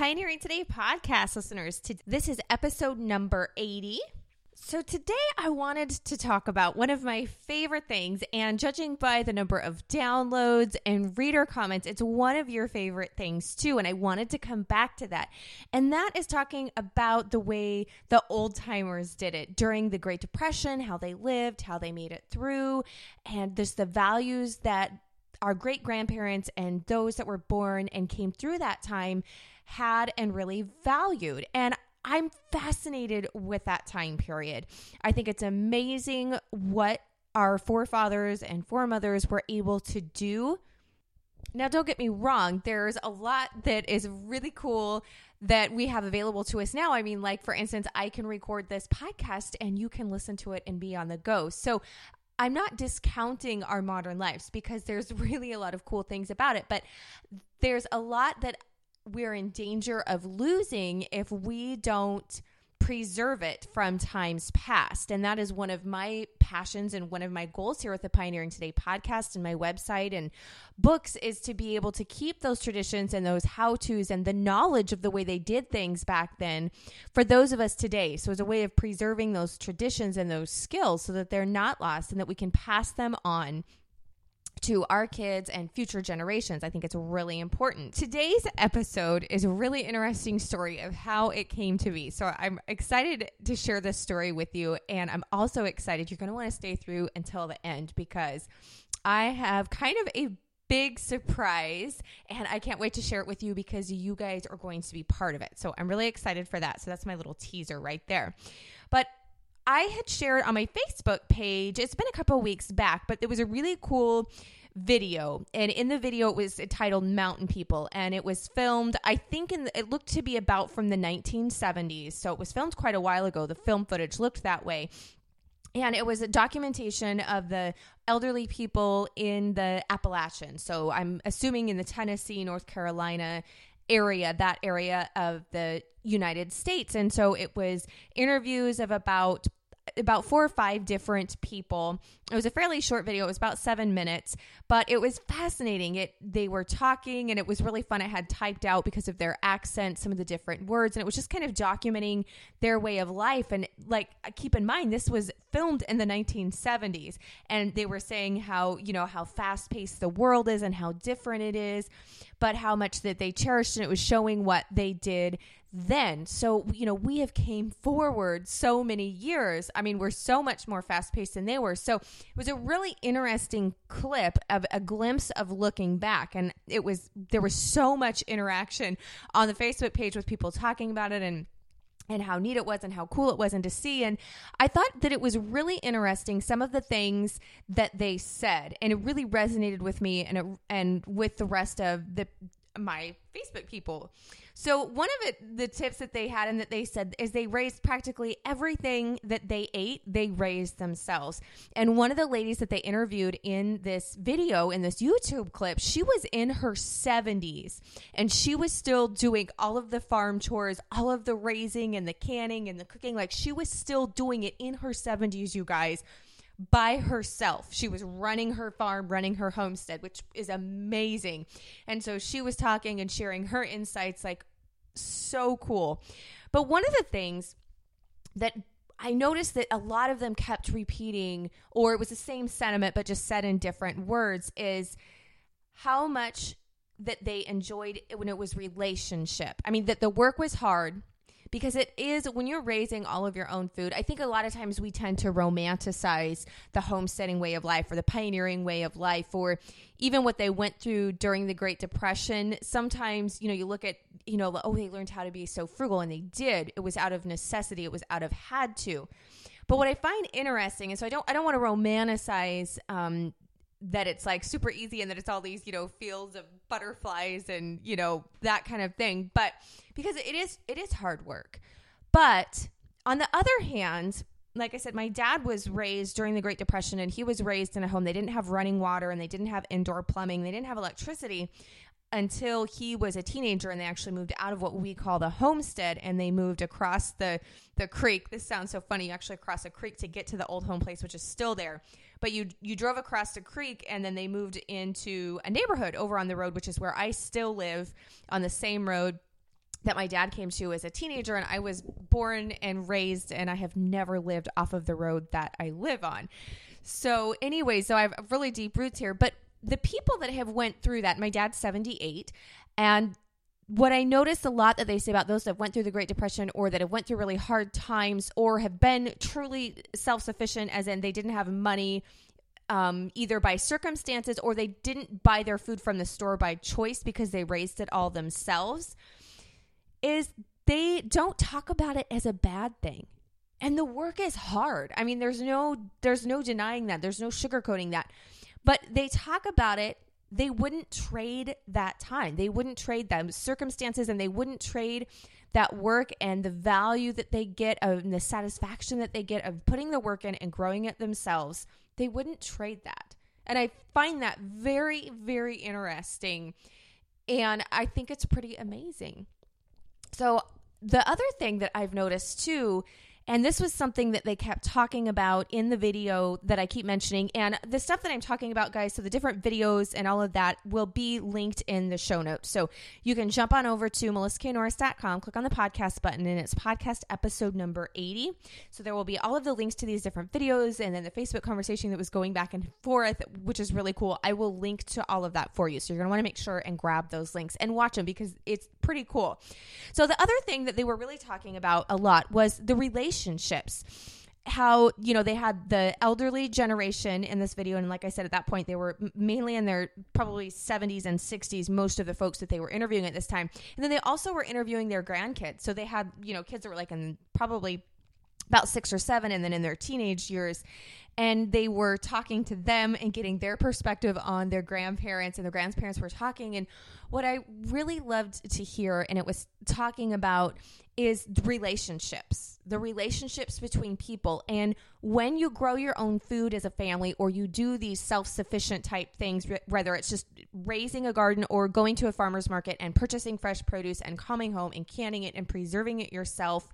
Pioneering Today podcast listeners. This is episode number 80. So, today I wanted to talk about one of my favorite things, and judging by the number of downloads and reader comments, it's one of your favorite things too. And I wanted to come back to that. And that is talking about the way the old timers did it during the Great Depression, how they lived, how they made it through, and just the values that our great grandparents and those that were born and came through that time had and really valued. And I'm fascinated with that time period. I think it's amazing what our forefathers and foremothers were able to do. Now, don't get me wrong, there's a lot that is really cool that we have available to us now. I mean, like, for instance, I can record this podcast and you can listen to it and be on the go. So, I'm not discounting our modern lives because there's really a lot of cool things about it, but there's a lot that we're in danger of losing if we don't preserve it from times past. And that is one of my passions and one of my goals here with the Pioneering Today podcast and my website and books is to be able to keep those traditions and those how to's and the knowledge of the way they did things back then for those of us today. So, as a way of preserving those traditions and those skills so that they're not lost and that we can pass them on to our kids and future generations. I think it's really important. Today's episode is a really interesting story of how it came to be. So I'm excited to share this story with you. And I'm also excited. You're going to want to stay through until the end because I have kind of a big surprise and I can't wait to share it with you because you guys are going to be part of it. So I'm really excited for that. So that's my little teaser right there. But I had shared on my Facebook page, it's been a couple weeks back, but it was a really cool video. And in the video it was titled mountain people and it was filmed i think in the, it looked to be about from the 1970s so it was filmed quite a while ago. The film footage looked that way. And it was a documentation of the elderly people in the appalachians so i'm assuming in the tennessee north carolina area, that area of the United States. And so it was interviews of about about four or five different people. It was a fairly short video. It was about seven minutes, but it was fascinating. It they were talking and it was really fun. I had typed out because of their accent some of the different words, and it was just kind of documenting their way of life. And like keep in mind, this was filmed in the 1970s, and they were saying how you know how fast paced the world is and how different it is, but how much that they cherished, and it was showing what they did then. So, you know, we have came forward so many years. I mean, we're so much more fast paced than they were. So it was a really interesting clip of a glimpse of looking back. And it was, there was so much interaction on the Facebook page with people talking about it and and how neat it was and how cool it was and to see and i thought that it was really interesting some of the things that they said and it really resonated with me and it, and with the rest of the my facebook people so one of it, the tips that they had and that they said is they raised practically everything that they ate, they raised themselves. And one of the ladies that they interviewed in this video, in this YouTube clip, she was in her 70s and she was still doing all of the farm chores, all of the raising and the canning and the cooking. Like she was still doing it in her 70s, you guys by herself. She was running her farm, running her homestead, which is amazing. And so she was talking and sharing her insights like so cool. But one of the things that I noticed that a lot of them kept repeating, or it was the same sentiment, but just said in different words, is how much that they enjoyed when it was relationship. I mean, that the work was hard, because it is when you're raising all of your own food. I think a lot of times we tend to romanticize the homesteading way of life or the pioneering way of life or even what they went through during the Great Depression. Sometimes, you know, you look at, you know, oh, they learned how to be so frugal and they did. It was out of necessity, it was out of had to. But what I find interesting, and so I don't, I don't want to romanticize um, that it's like super easy and that it's all these you know fields of butterflies and you know that kind of thing. But because it is it is hard work. But on the other hand like i said my dad was raised during the great depression and he was raised in a home. They didn't have running water and they didn't have indoor plumbing. They didn't have electricity until he was a teenager and they actually moved out of what we call the homestead and they moved across the the creek. This sounds so funny. Actually cross a creek to get to the old home place which is still there but you you drove across the creek and then they moved into a neighborhood over on the road which is where I still live on the same road that my dad came to as a teenager and I was born and raised and I have never lived off of the road that I live on. So anyway, so I have really deep roots here, but the people that have went through that, my dad's 78 and what I notice a lot that they say about those that went through the Great Depression or that have went through really hard times or have been truly self-sufficient as in they didn't have money um, either by circumstances or they didn't buy their food from the store by choice because they raised it all themselves is they don't talk about it as a bad thing. And the work is hard. I mean, there's no there's no denying that. There's no sugarcoating that. But they talk about it they wouldn't trade that time. They wouldn't trade them circumstances and they wouldn't trade that work and the value that they get and the satisfaction that they get of putting the work in and growing it themselves. They wouldn't trade that. And I find that very, very interesting. And I think it's pretty amazing. So, the other thing that I've noticed too and this was something that they kept talking about in the video that I keep mentioning. And the stuff that I'm talking about, guys, so the different videos and all of that will be linked in the show notes. So you can jump on over to melissaknorris.com, click on the podcast button, and it's podcast episode number 80. So there will be all of the links to these different videos and then the Facebook conversation that was going back and forth, which is really cool. I will link to all of that for you. So you're going to want to make sure and grab those links and watch them because it's pretty cool. So the other thing that they were really talking about a lot was the relationships. How you know they had the elderly generation in this video and like i said at that point they were mainly in their probably 70s and 60s most of the folks that they were interviewing at this time. And then they also were interviewing their grandkids. So they had you know kids that were like in probably about six or seven and then in their teenage years and they were talking to them and getting their perspective on their grandparents and the grandparents were talking and what i really loved to hear and it was talking about is relationships the relationships between people and when you grow your own food as a family or you do these self-sufficient type things whether it's just raising a garden or going to a farmer's market and purchasing fresh produce and coming home and canning it and preserving it yourself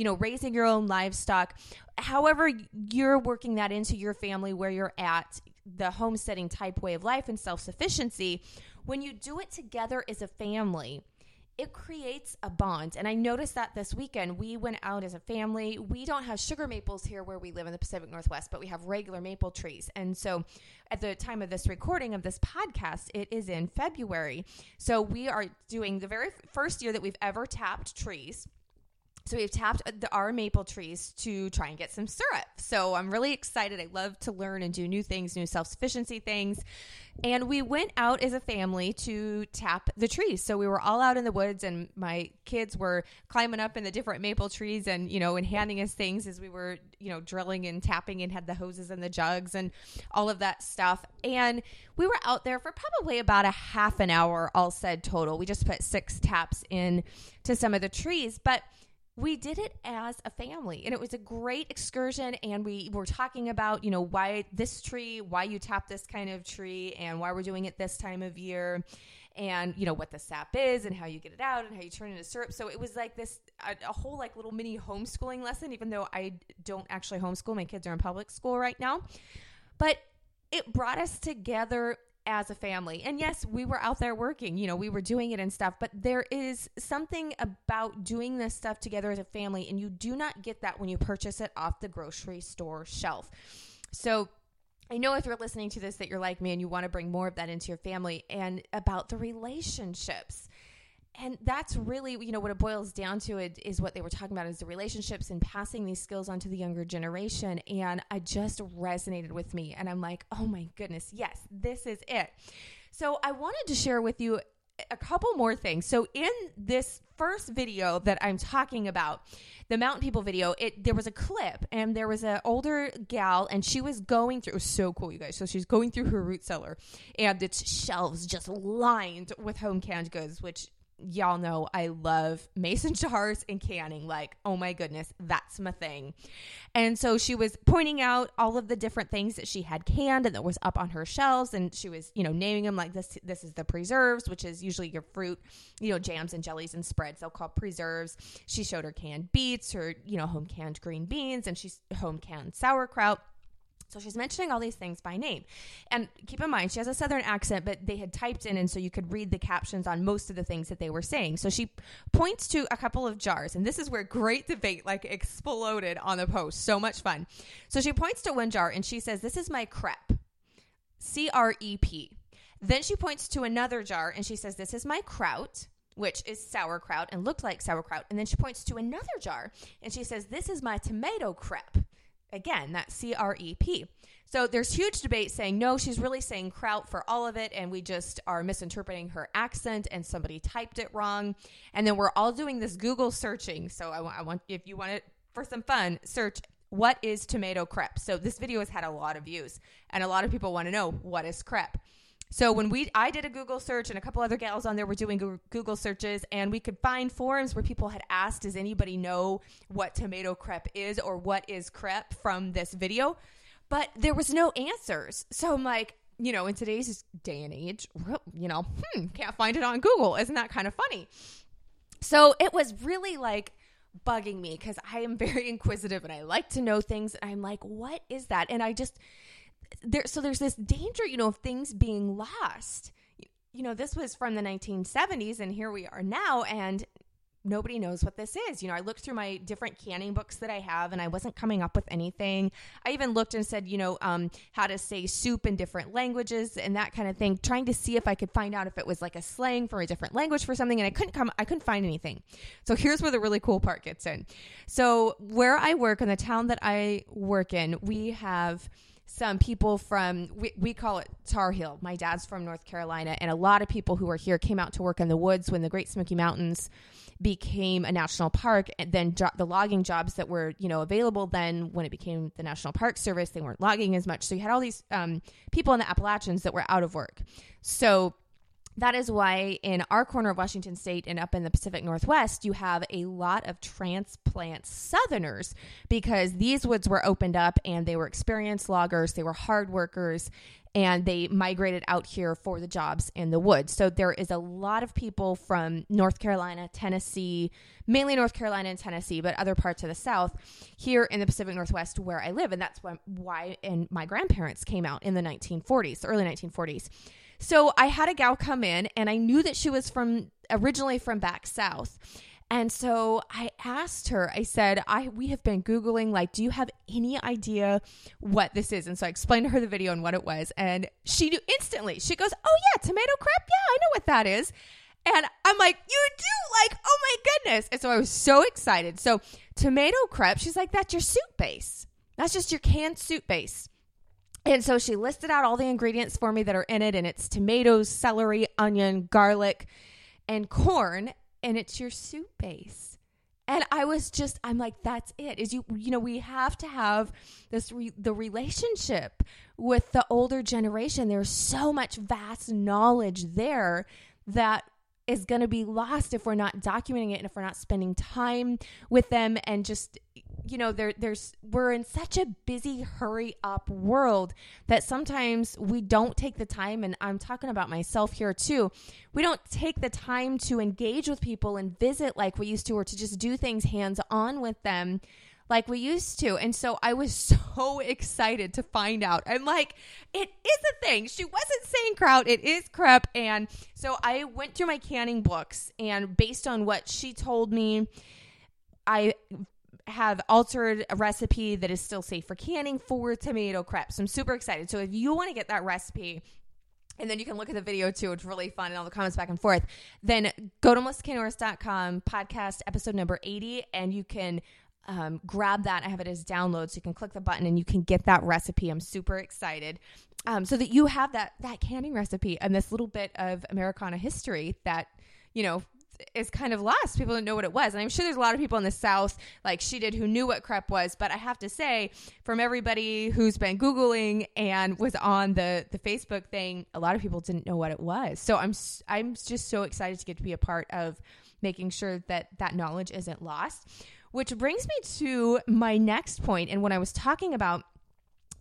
you know, raising your own livestock, however you're working that into your family where you're at, the homesteading type way of life and self sufficiency, when you do it together as a family, it creates a bond. And I noticed that this weekend. We went out as a family. We don't have sugar maples here where we live in the Pacific Northwest, but we have regular maple trees. And so at the time of this recording of this podcast, it is in February. So we are doing the very first year that we've ever tapped trees so we've tapped uh, the, our maple trees to try and get some syrup. So I'm really excited. I love to learn and do new things, new self sufficiency things. And we went out as a family to tap the trees. So we were all out in the woods, and my kids were climbing up in the different maple trees and, you know, and handing us things as we were, you know, drilling and tapping and had the hoses and the jugs and all of that stuff. And we were out there for probably about a half an hour, all said total. We just put six taps in to some of the trees. But we did it as a family and it was a great excursion and we were talking about you know why this tree why you tap this kind of tree and why we're doing it this time of year and you know what the sap is and how you get it out and how you turn it into syrup. So it was like this a, a whole like little mini homeschooling lesson even though i don't actually homeschool my kids are in public school right now. But it brought us together as a family. And yes, we were out there working, you know, we were doing it and stuff, but there is something about doing this stuff together as a family, and you do not get that when you purchase it off the grocery store shelf. So, I know if you're listening to this that you're like me and you want to bring more of that into your family and about the relationships and that's really you know what it boils down to it is what they were talking about is the relationships and passing these skills on to the younger generation. And i just resonated with me. And i'm like oh my goodness yes this is it. So i wanted to share with you a couple more things. So in this first video that i'm talking about the mountain people video it there was a clip and there was an older gal and she was going through it was so cool you guys. So she's going through her root cellar and its shelves just lined with home canned goods which y'all know I love mason jars and canning. Like, oh my goodness, that's my thing. And so she was pointing out all of the different things that she had canned and that was up on her shelves. And she was, you know, naming them like this, this is the preserves, which is usually your fruit, you know, jams and jellies and spreads. They'll call preserves. She showed her canned beets, her, you know, home canned green beans, and she's home canned sauerkraut So she's mentioning all these things by name. And keep in mind, she has a southern accent, but they had typed in, and so you could read the captions on most of the things that they were saying. So she points to a couple of jars, and this is where great debate like exploded on the post. So much fun. So she points to one jar and she says, This is my crepe, C R E P. Then she points to another jar and she says, This is my kraut, which is sauerkraut and looked like sauerkraut. And then she points to another jar and she says, This is my tomato crepe. Again, that C R E P. So there's huge debate saying, no, she's really saying kraut for all of it, and we just are misinterpreting her accent, and somebody typed it wrong. And then we're all doing this Google searching. So I, I want, if you want it for some fun, search what is tomato crepe. So this video has had a lot of views, and a lot of people want to know what is crepe. So when we, I did a Google search, and a couple other gals on there were doing Google searches, and we could find forums where people had asked, "Does anybody know what tomato crepe is, or what is crepe from this video?" But there was no answers. So I'm like, you know, in today's day and age, you know, hmm, can't find it on Google. Isn't that kind of funny? So it was really like bugging me because I am very inquisitive and I like to know things. And I'm like, what is that? And I just there. So there's this danger, you know, of things being lost. You know, this was from the 1970s, and here we are now, and nobody knows what this is. You know, I looked through my different canning books that I have and I wasn't coming up with anything. I even looked and said, you know, um, how to say soup in different languages and that kind of thing, trying to see if I could find out if it was like a slang for a different language for something. And I couldn't come, I couldn't find anything. So here's where the really cool part gets in. So where I work in the town that I work in, we have some people from we, we call it tar heel. My dad's from north carolina and a lot of people who are here came out to work in the woods when the great smoky mountains became a national park and then jo- the logging jobs that were you know available then when it became the national park service they weren't logging as much. So you had all these um, people in the appalachians that were out of work. So that is why in our corner of Washington state and up in the Pacific Northwest, you have a lot of transplant Southerners because these woods were opened up and they were experienced loggers, they were hard workers, and they migrated out here for the jobs in the woods. So there is a lot of people from North Carolina, Tennessee, mainly North Carolina and Tennessee, but other parts of the South here in the Pacific Northwest where I live. And that's why, why and my grandparents came out in the 1940s, the early 1940s. So I had a gal come in and I knew that she was from originally from back south. And so I asked her, I said, I we have been Googling, like, do you have any idea what this is? And so I explained to her the video and what it was. And she knew instantly. She goes, Oh yeah, tomato crepe? Yeah, I know what that is. And I'm like, You do? Like, oh my goodness. And so I was so excited. So tomato crepe, she's like, That's your soup base. That's just your canned soup base. And so she listed out all the ingredients for me that are in it, and it's tomatoes, celery, onion, garlic, and corn, and it's your soup base. And I was just, I'm like, that's it. Is you, you know, we have to have this re- the relationship with the older generation. There's so much vast knowledge there that is going to be lost if we're not documenting it and if we're not spending time with them and just you know there there's we're in such a busy hurry up world that sometimes we don't take the time and I'm talking about myself here too we don't take the time to engage with people and visit like we used to or to just do things hands on with them like we used to. And so I was so excited to find out. I'm like, it is a thing. She wasn't saying kraut, it is crepe. And so I went through my canning books, and based on what she told me, I have altered a recipe that is still safe for canning for tomato crepes. I'm super excited. So if you want to get that recipe, and then you can look at the video too. It's really fun and all the comments back and forth. Then go to melissaknorris.com, podcast episode number 80, and you can um, grab that. I have it as download, so you can click the button and you can get that recipe. I'm super excited. Um, so that you have that that canning recipe and this little bit of Americana history that you know is kind of lost. People don't know what it was. And I'm sure there's a lot of people in the South, like she did, who knew what crepe was. But I have to say, from everybody who's been Googling and was on the, the Facebook thing, a lot of people didn't know what it was. So I'm, I'm just so excited to get to be a part of making sure that that knowledge isn't lost. Which brings me to my next point. And when I was talking about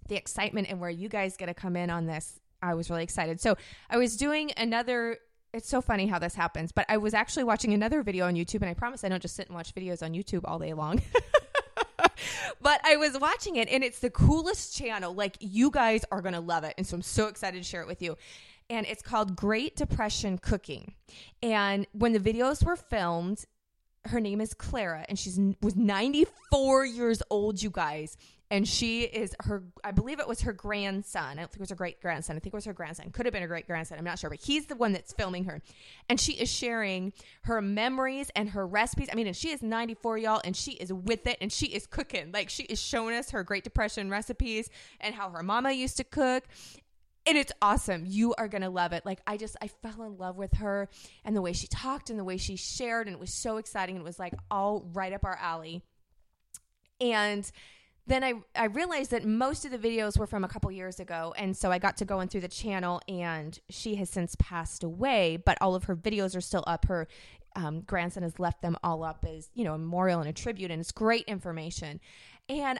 the excitement and where you guys get to come in on this, I was really excited. So I was doing another. It's so funny how this happens, but I was actually watching another video on YouTube, and I promise I don't just sit and watch videos on YouTube all day long. but I was watching it and it's the coolest channel. Like, you guys are going to love it. And so I'm so excited to share it with you. And it's called Great Depression Cooking. And when the videos were filmed, her name is Clara and she's was 94 years old, you guys and she is her i believe it was her grandson. I don't think it was her great grandson. I think it was her grandson. Could have been her great grandson. I'm not sure. But he's the one that's filming her. And she is sharing her memories and her recipes. I mean and she is 94 y'all and she is with it and she is cooking. Like she is showing us her great depression recipes and how her mama used to cook. And it's awesome. You are going to love it. Like I just I fell in love with her and the way she talked and the way she shared and it was so exciting. And it was like all right up our alley. And then I, I realized that most of the videos were from a couple years ago. And so I got to going through the channel, and she has since passed away, but all of her videos are still up. Her um, grandson has left them all up as, you know, a memorial and a tribute, and it's great information. And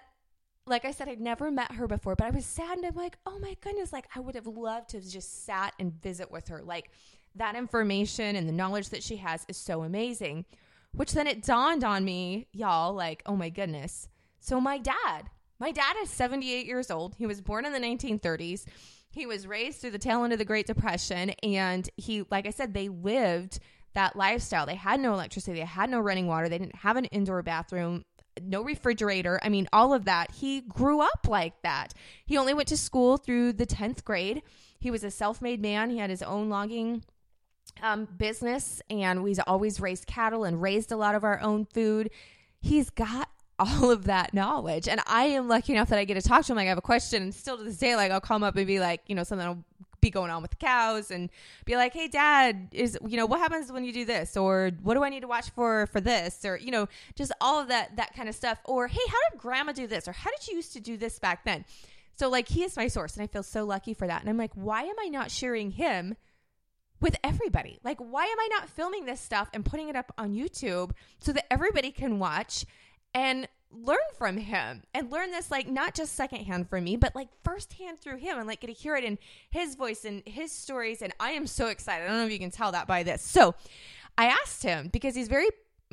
like I said, I'd never met her before, but I was sad and I'm like, oh my goodness, like I would have loved to have just sat and visit with her. Like that information and the knowledge that she has is so amazing. Which then it dawned on me, y'all, like, oh my goodness so my dad, my dad is 78 years old. He was born in the 1930s. He was raised through the tail end of the Great Depression and he like I said they lived that lifestyle. They had no electricity, they had no running water, they didn't have an indoor bathroom, no refrigerator. I mean, all of that. He grew up like that. He only went to school through the 10th grade. He was a self-made man. He had his own logging um, business and we've always raised cattle and raised a lot of our own food. He's got all of that knowledge. And I am lucky enough that I get to talk to him. Like I have a question and still to this day, like I'll come up and be like, you know, something will be going on with the cows and be like, Hey dad, is, you know, what happens when you do this? Or what do I need to watch for, for this? Or, you know, just all of that, that kind of stuff. Or, Hey, how did grandma do this? Or how did you used to do this back then? So like he is my source and I feel so lucky for that. And I'm like, why am I not sharing him with everybody? Like, why am I not filming this stuff and putting it up on YouTube so that everybody can watch and learn from him and learn this like not just secondhand from me but like firsthand through him and like get to hear it in his voice and his stories. And i am so excited. I don't know if you can tell that by this. So i asked him because he's very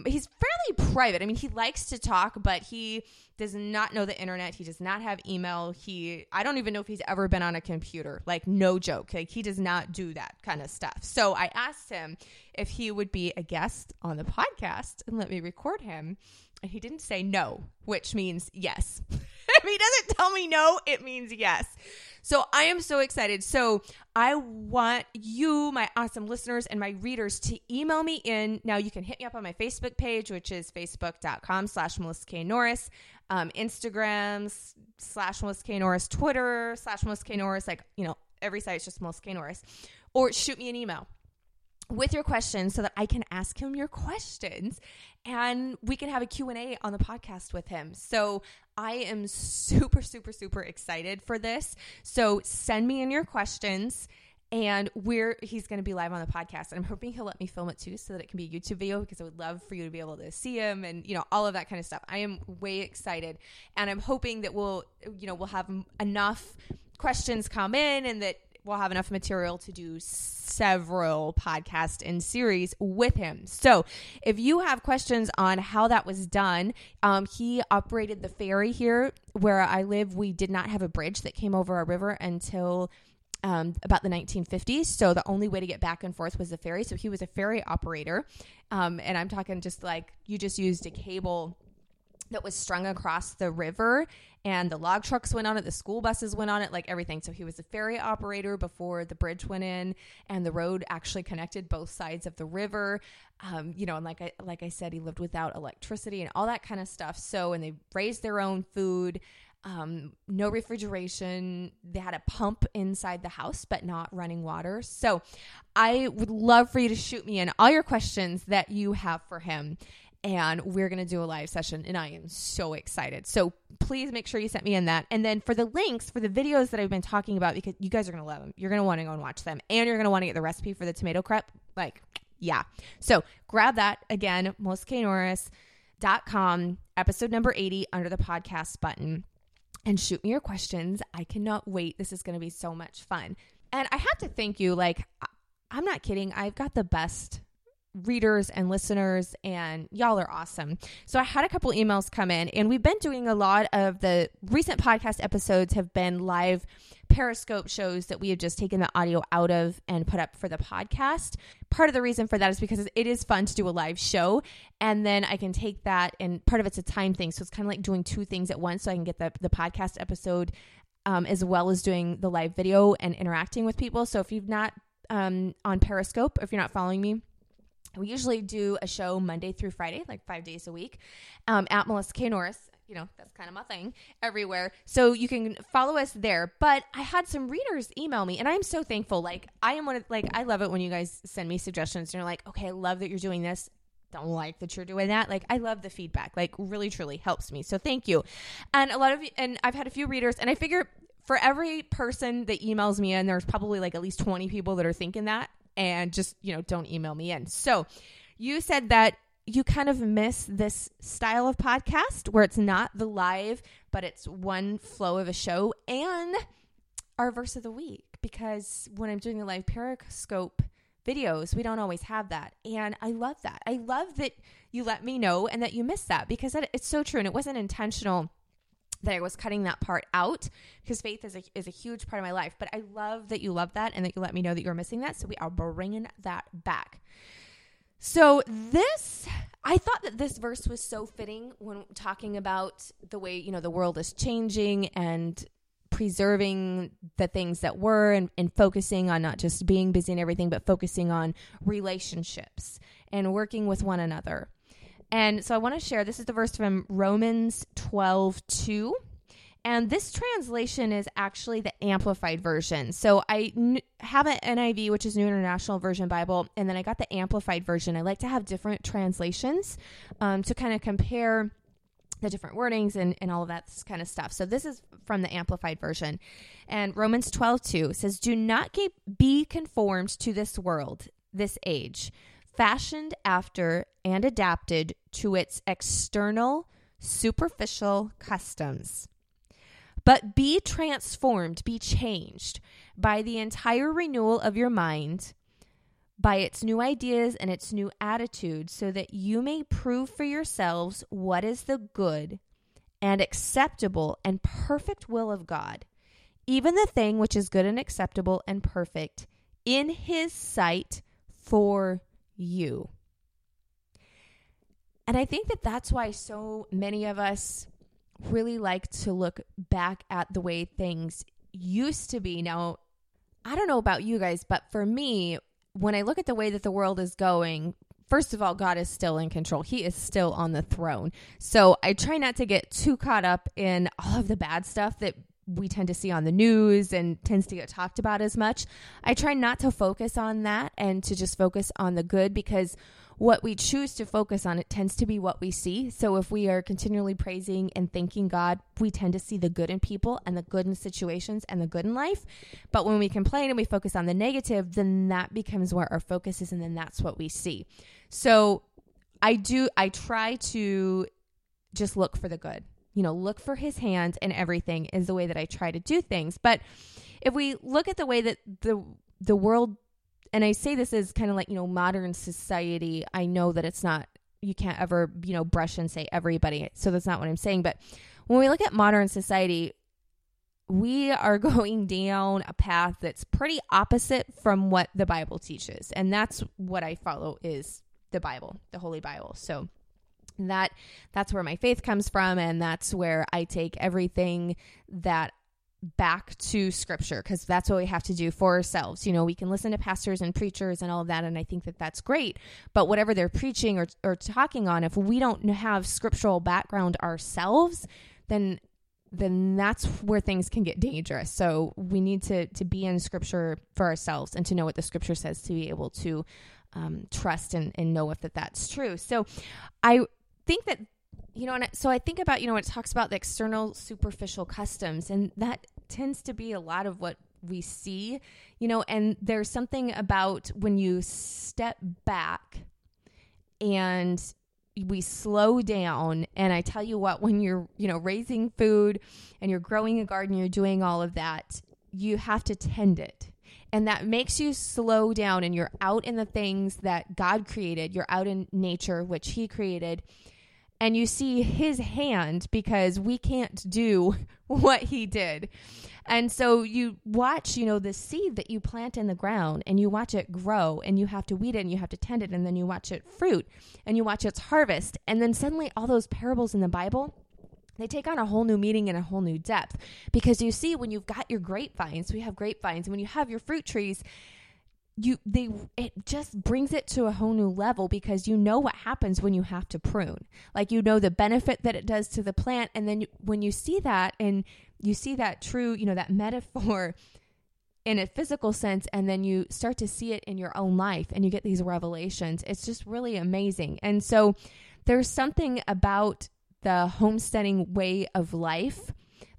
he's fairly private. I mean he likes to talk but he does not know the internet. He does not have email. He i don't even know if he's ever been on a computer. Like no joke. Like he does not do that kind of stuff. So i asked him if he would be a guest on the podcast and let me record him. And he didn't say no, which means yes. if he doesn't tell me no, it means yes. So I am so excited. So I want you, my awesome listeners and my readers, to email me in. Now you can hit me up on my Facebook page, which is facebook.com slash Melissa K. Norris, um, Instagram slash Melissa K. Norris, Twitter slash Melissa K. Norris, like, you know, every site is just Melissa K. Norris. Or shoot me an email with your questions so that I can ask him your questions and we can have a Q&A on the podcast with him. So I am super super super excited for this. So send me in your questions and we're he's going to be live on the podcast and i'm hoping he'll let me film it too so that it can be a youtube video because i would love for you to be able to see him and you know all of that kind of stuff i am way excited and i'm hoping that we'll you know we'll have enough questions come in and that we'll have enough material to do several podcasts and series with him. So, if you have questions on how that was done, um, he operated the ferry here where I live. We did not have a bridge that came over our river until um, about the 1950s. So the only way to get back and forth was the ferry. So he was a ferry operator. Um, and I'm talking just like you just used a cable that was strung across the river and the log trucks went on it the school buses went on it like everything so he was a ferry operator before the bridge went in and the road actually connected both sides of the river um, you know and like I, like I said he lived without electricity and all that kind of stuff so and they raised their own food um, no refrigeration. They had a pump inside the house, but not running water. So I would love for you to shoot me in all your questions that you have for him and we're going to do a live session and I am so excited. So please make sure you sent me in that. And then for the links for the videos that I've been talking about because you guys are going to love them. You're going to want to go and watch them and you're going to want to get the recipe for the tomato crepe. Like, yeah. So grab that again, melissaknorris.com, episode number 80 under the podcast button and shoot me your questions. I cannot wait. This is going to be so much fun. And I have to thank you like I'm not kidding. I've got the best readers and listeners, and y'all are awesome. So I had a couple emails come in, and we've been doing a lot of the recent podcast episodes have been live Periscope shows that we have just taken the audio out of and put up for the podcast. Part of the reason for that is because it is fun to do a live show, and then I can take that, and part of it's a time thing, so it's kind of like doing two things at once, so I can get the the podcast episode um, as well as doing the live video and interacting with people. So if you've not um, on Periscope, if you're not following me, we usually do a show Monday through Friday, like five days a week, um, at Melissa K. Norris. You know, that's kind of my thing everywhere. So you can follow us there. But I had some readers email me, and I'm so thankful. Like, I am one of, like, I love it when you guys send me suggestions and you're like, okay, I love that you're doing this. Don't like that you're doing that. Like, I love the feedback. Like, really, truly helps me. So thank you. And a lot of, and I've had a few readers, and I figure for every person that emails me in, there's probably like at least 20 people that are thinking that and just, you know, don't email me in. So you said that you kind of miss this style of podcast where it's not the live, but it's one flow of a show and our verse of the week. Because when I'm doing the live Periscope videos, we don't always have that. And I love that. I love that you let me know and that you miss that because it's so true. And it wasn't intentional that I was cutting that part out because faith is a, is a huge part of my life. But I love that you love that and that you let me know that you're missing that. So we are bringing that back. So this, I thought that this verse was so fitting when talking about the way, you know, the world is changing and preserving the things that were and, and focusing on not just being busy and everything, but focusing on relationships and working with one another. And so I want to share this is the verse from Romans 12 2. And this translation is actually the amplified version. So I n- have an NIV, which is New International Version Bible, and then I got the amplified version. I like to have different translations um, to kind of compare the different wordings and, and all of that kind of stuff. So this is from the amplified version. And Romans 12 2 says, Do not be conformed to this world, this age fashioned after and adapted to its external, superficial customs. But be transformed, be changed by the entire renewal of your mind, by its new ideas and its new attitude, so that you may prove for yourselves what is the good and acceptable and perfect will of God, even the thing which is good and acceptable and perfect in His sight for you. And I think that that's why so many of us really like to look back at the way things used to be. Now, I don't know about you guys, but for me, when I look at the way that the world is going, first of all, God is still in control. He is still on the throne. So I try not to get too caught up in all of the bad stuff that we tend to see on the news and tends to get talked about as much. I try not to focus on that and to just focus on the good because what we choose to focus on it tends to be what we see. So if we are continually praising and thanking God, we tend to see the good in people and the good in situations and the good in life. But when we complain and we focus on the negative, then that becomes where our focus is and then that's what we see. So I do I try to just look for the good you know, look for his hand and everything is the way that I try to do things. But if we look at the way that the the world and I say this is kind of like, you know, modern society, I know that it's not you can't ever, you know, brush and say everybody. So that's not what I'm saying, but when we look at modern society, we are going down a path that's pretty opposite from what the Bible teaches. And that's what I follow is the Bible, the Holy Bible. So that that's where my faith comes from and that's where I take everything that back to scripture because that's what we have to do for ourselves. You know, we can listen to pastors and preachers and all of that, and I think that that's great. But whatever they're preaching or, or talking on, if we don't have scriptural background ourselves, then then that's where things can get dangerous. So we need to to be in scripture for ourselves and to know what the scripture says to be able to um, trust and, and know if that that's true. So I think that you know, and so I think about, you know, when it talks about the external superficial customs, and that tends to be a lot of what we see, you know, and there's something about when you step back and we slow down. And I tell you what, when you're, you know, raising food and you're growing a garden, you're doing all of that, you have to tend it and that makes you slow down and you're out in the things that God created. You're out in nature, which He created, and you see His hand because we can't do what He did. And so you watch, you know, the seed that you plant in the ground and you watch it grow and you have to weed it and you have to tend it and then you watch it fruit and you watch its harvest. And then suddenly all those parables in the Bible they take on a whole new meaning and a whole new depth because you see when you've got your grapevines we have grapevines and when you have your fruit trees you they it just brings it to a whole new level because you know what happens when you have to prune. Like you know the benefit that it does to the plant and then you, when you see that and you see that true you know that metaphor in a physical sense and then you start to see it in your own life and you get these revelations it's just really amazing. And so there's something about the homesteading way of life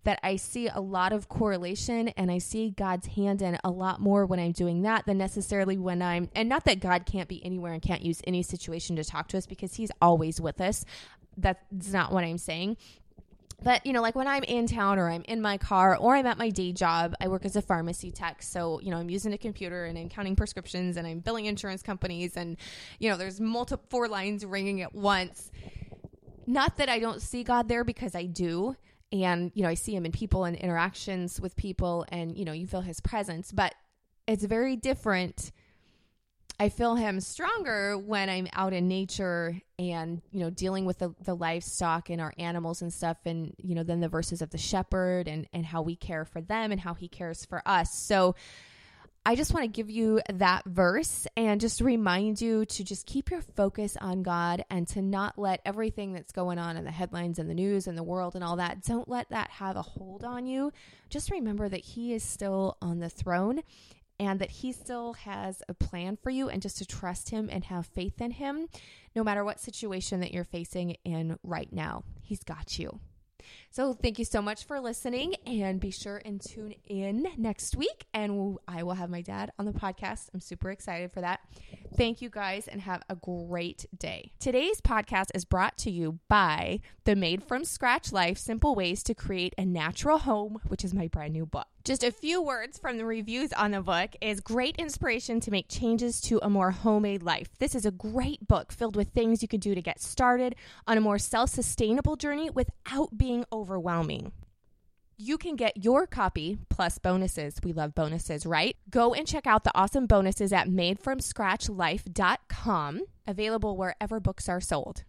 that I see a lot of correlation and I see God's hand in a lot more when I'm doing that than necessarily when I'm, and not that God can't be anywhere and can't use any situation to talk to us because He's always with us. That's not what I'm saying. But, you know, like when I'm in town or I'm in my car or I'm at my day job, I work as a pharmacy tech. So, you know, I'm using a computer and I'm counting prescriptions and I'm billing insurance companies and, you know, there's multiple four lines ringing at once not that I don't see God there because I do. And, you know, I see him in people and interactions with people and, you know, you feel his presence, but it's very different. I feel him stronger when I'm out in nature and, you know, dealing with the, the livestock and our animals and stuff. And, you know, then the verses of the shepherd and, and how we care for them and how he cares for us. So, I just want to give you that verse and just remind you to just keep your focus on God and to not let everything that's going on in the headlines and the news and the world and all that, don't let that have a hold on you. Just remember that He is still on the throne and that He still has a plan for you and just to trust Him and have faith in Him no matter what situation that you're facing in right now. He's got you. So thank you so much for listening and be sure and tune in next week and I will have my dad on the podcast. I'm super excited for that. Thank you guys and have a great day. Today's podcast is brought to you by the Made from Scratch Life Simple Ways to Create a Natural Home, which is my brand new book. Just a few words from the reviews on the book is great inspiration to make changes to a more homemade life. This is a great book filled with things you could do to get started on a more self sustainable journey without being overwhelming. You can get your copy plus bonuses. We love bonuses, right? Go and check out the awesome bonuses at madefromscratchlife.com, available wherever books are sold.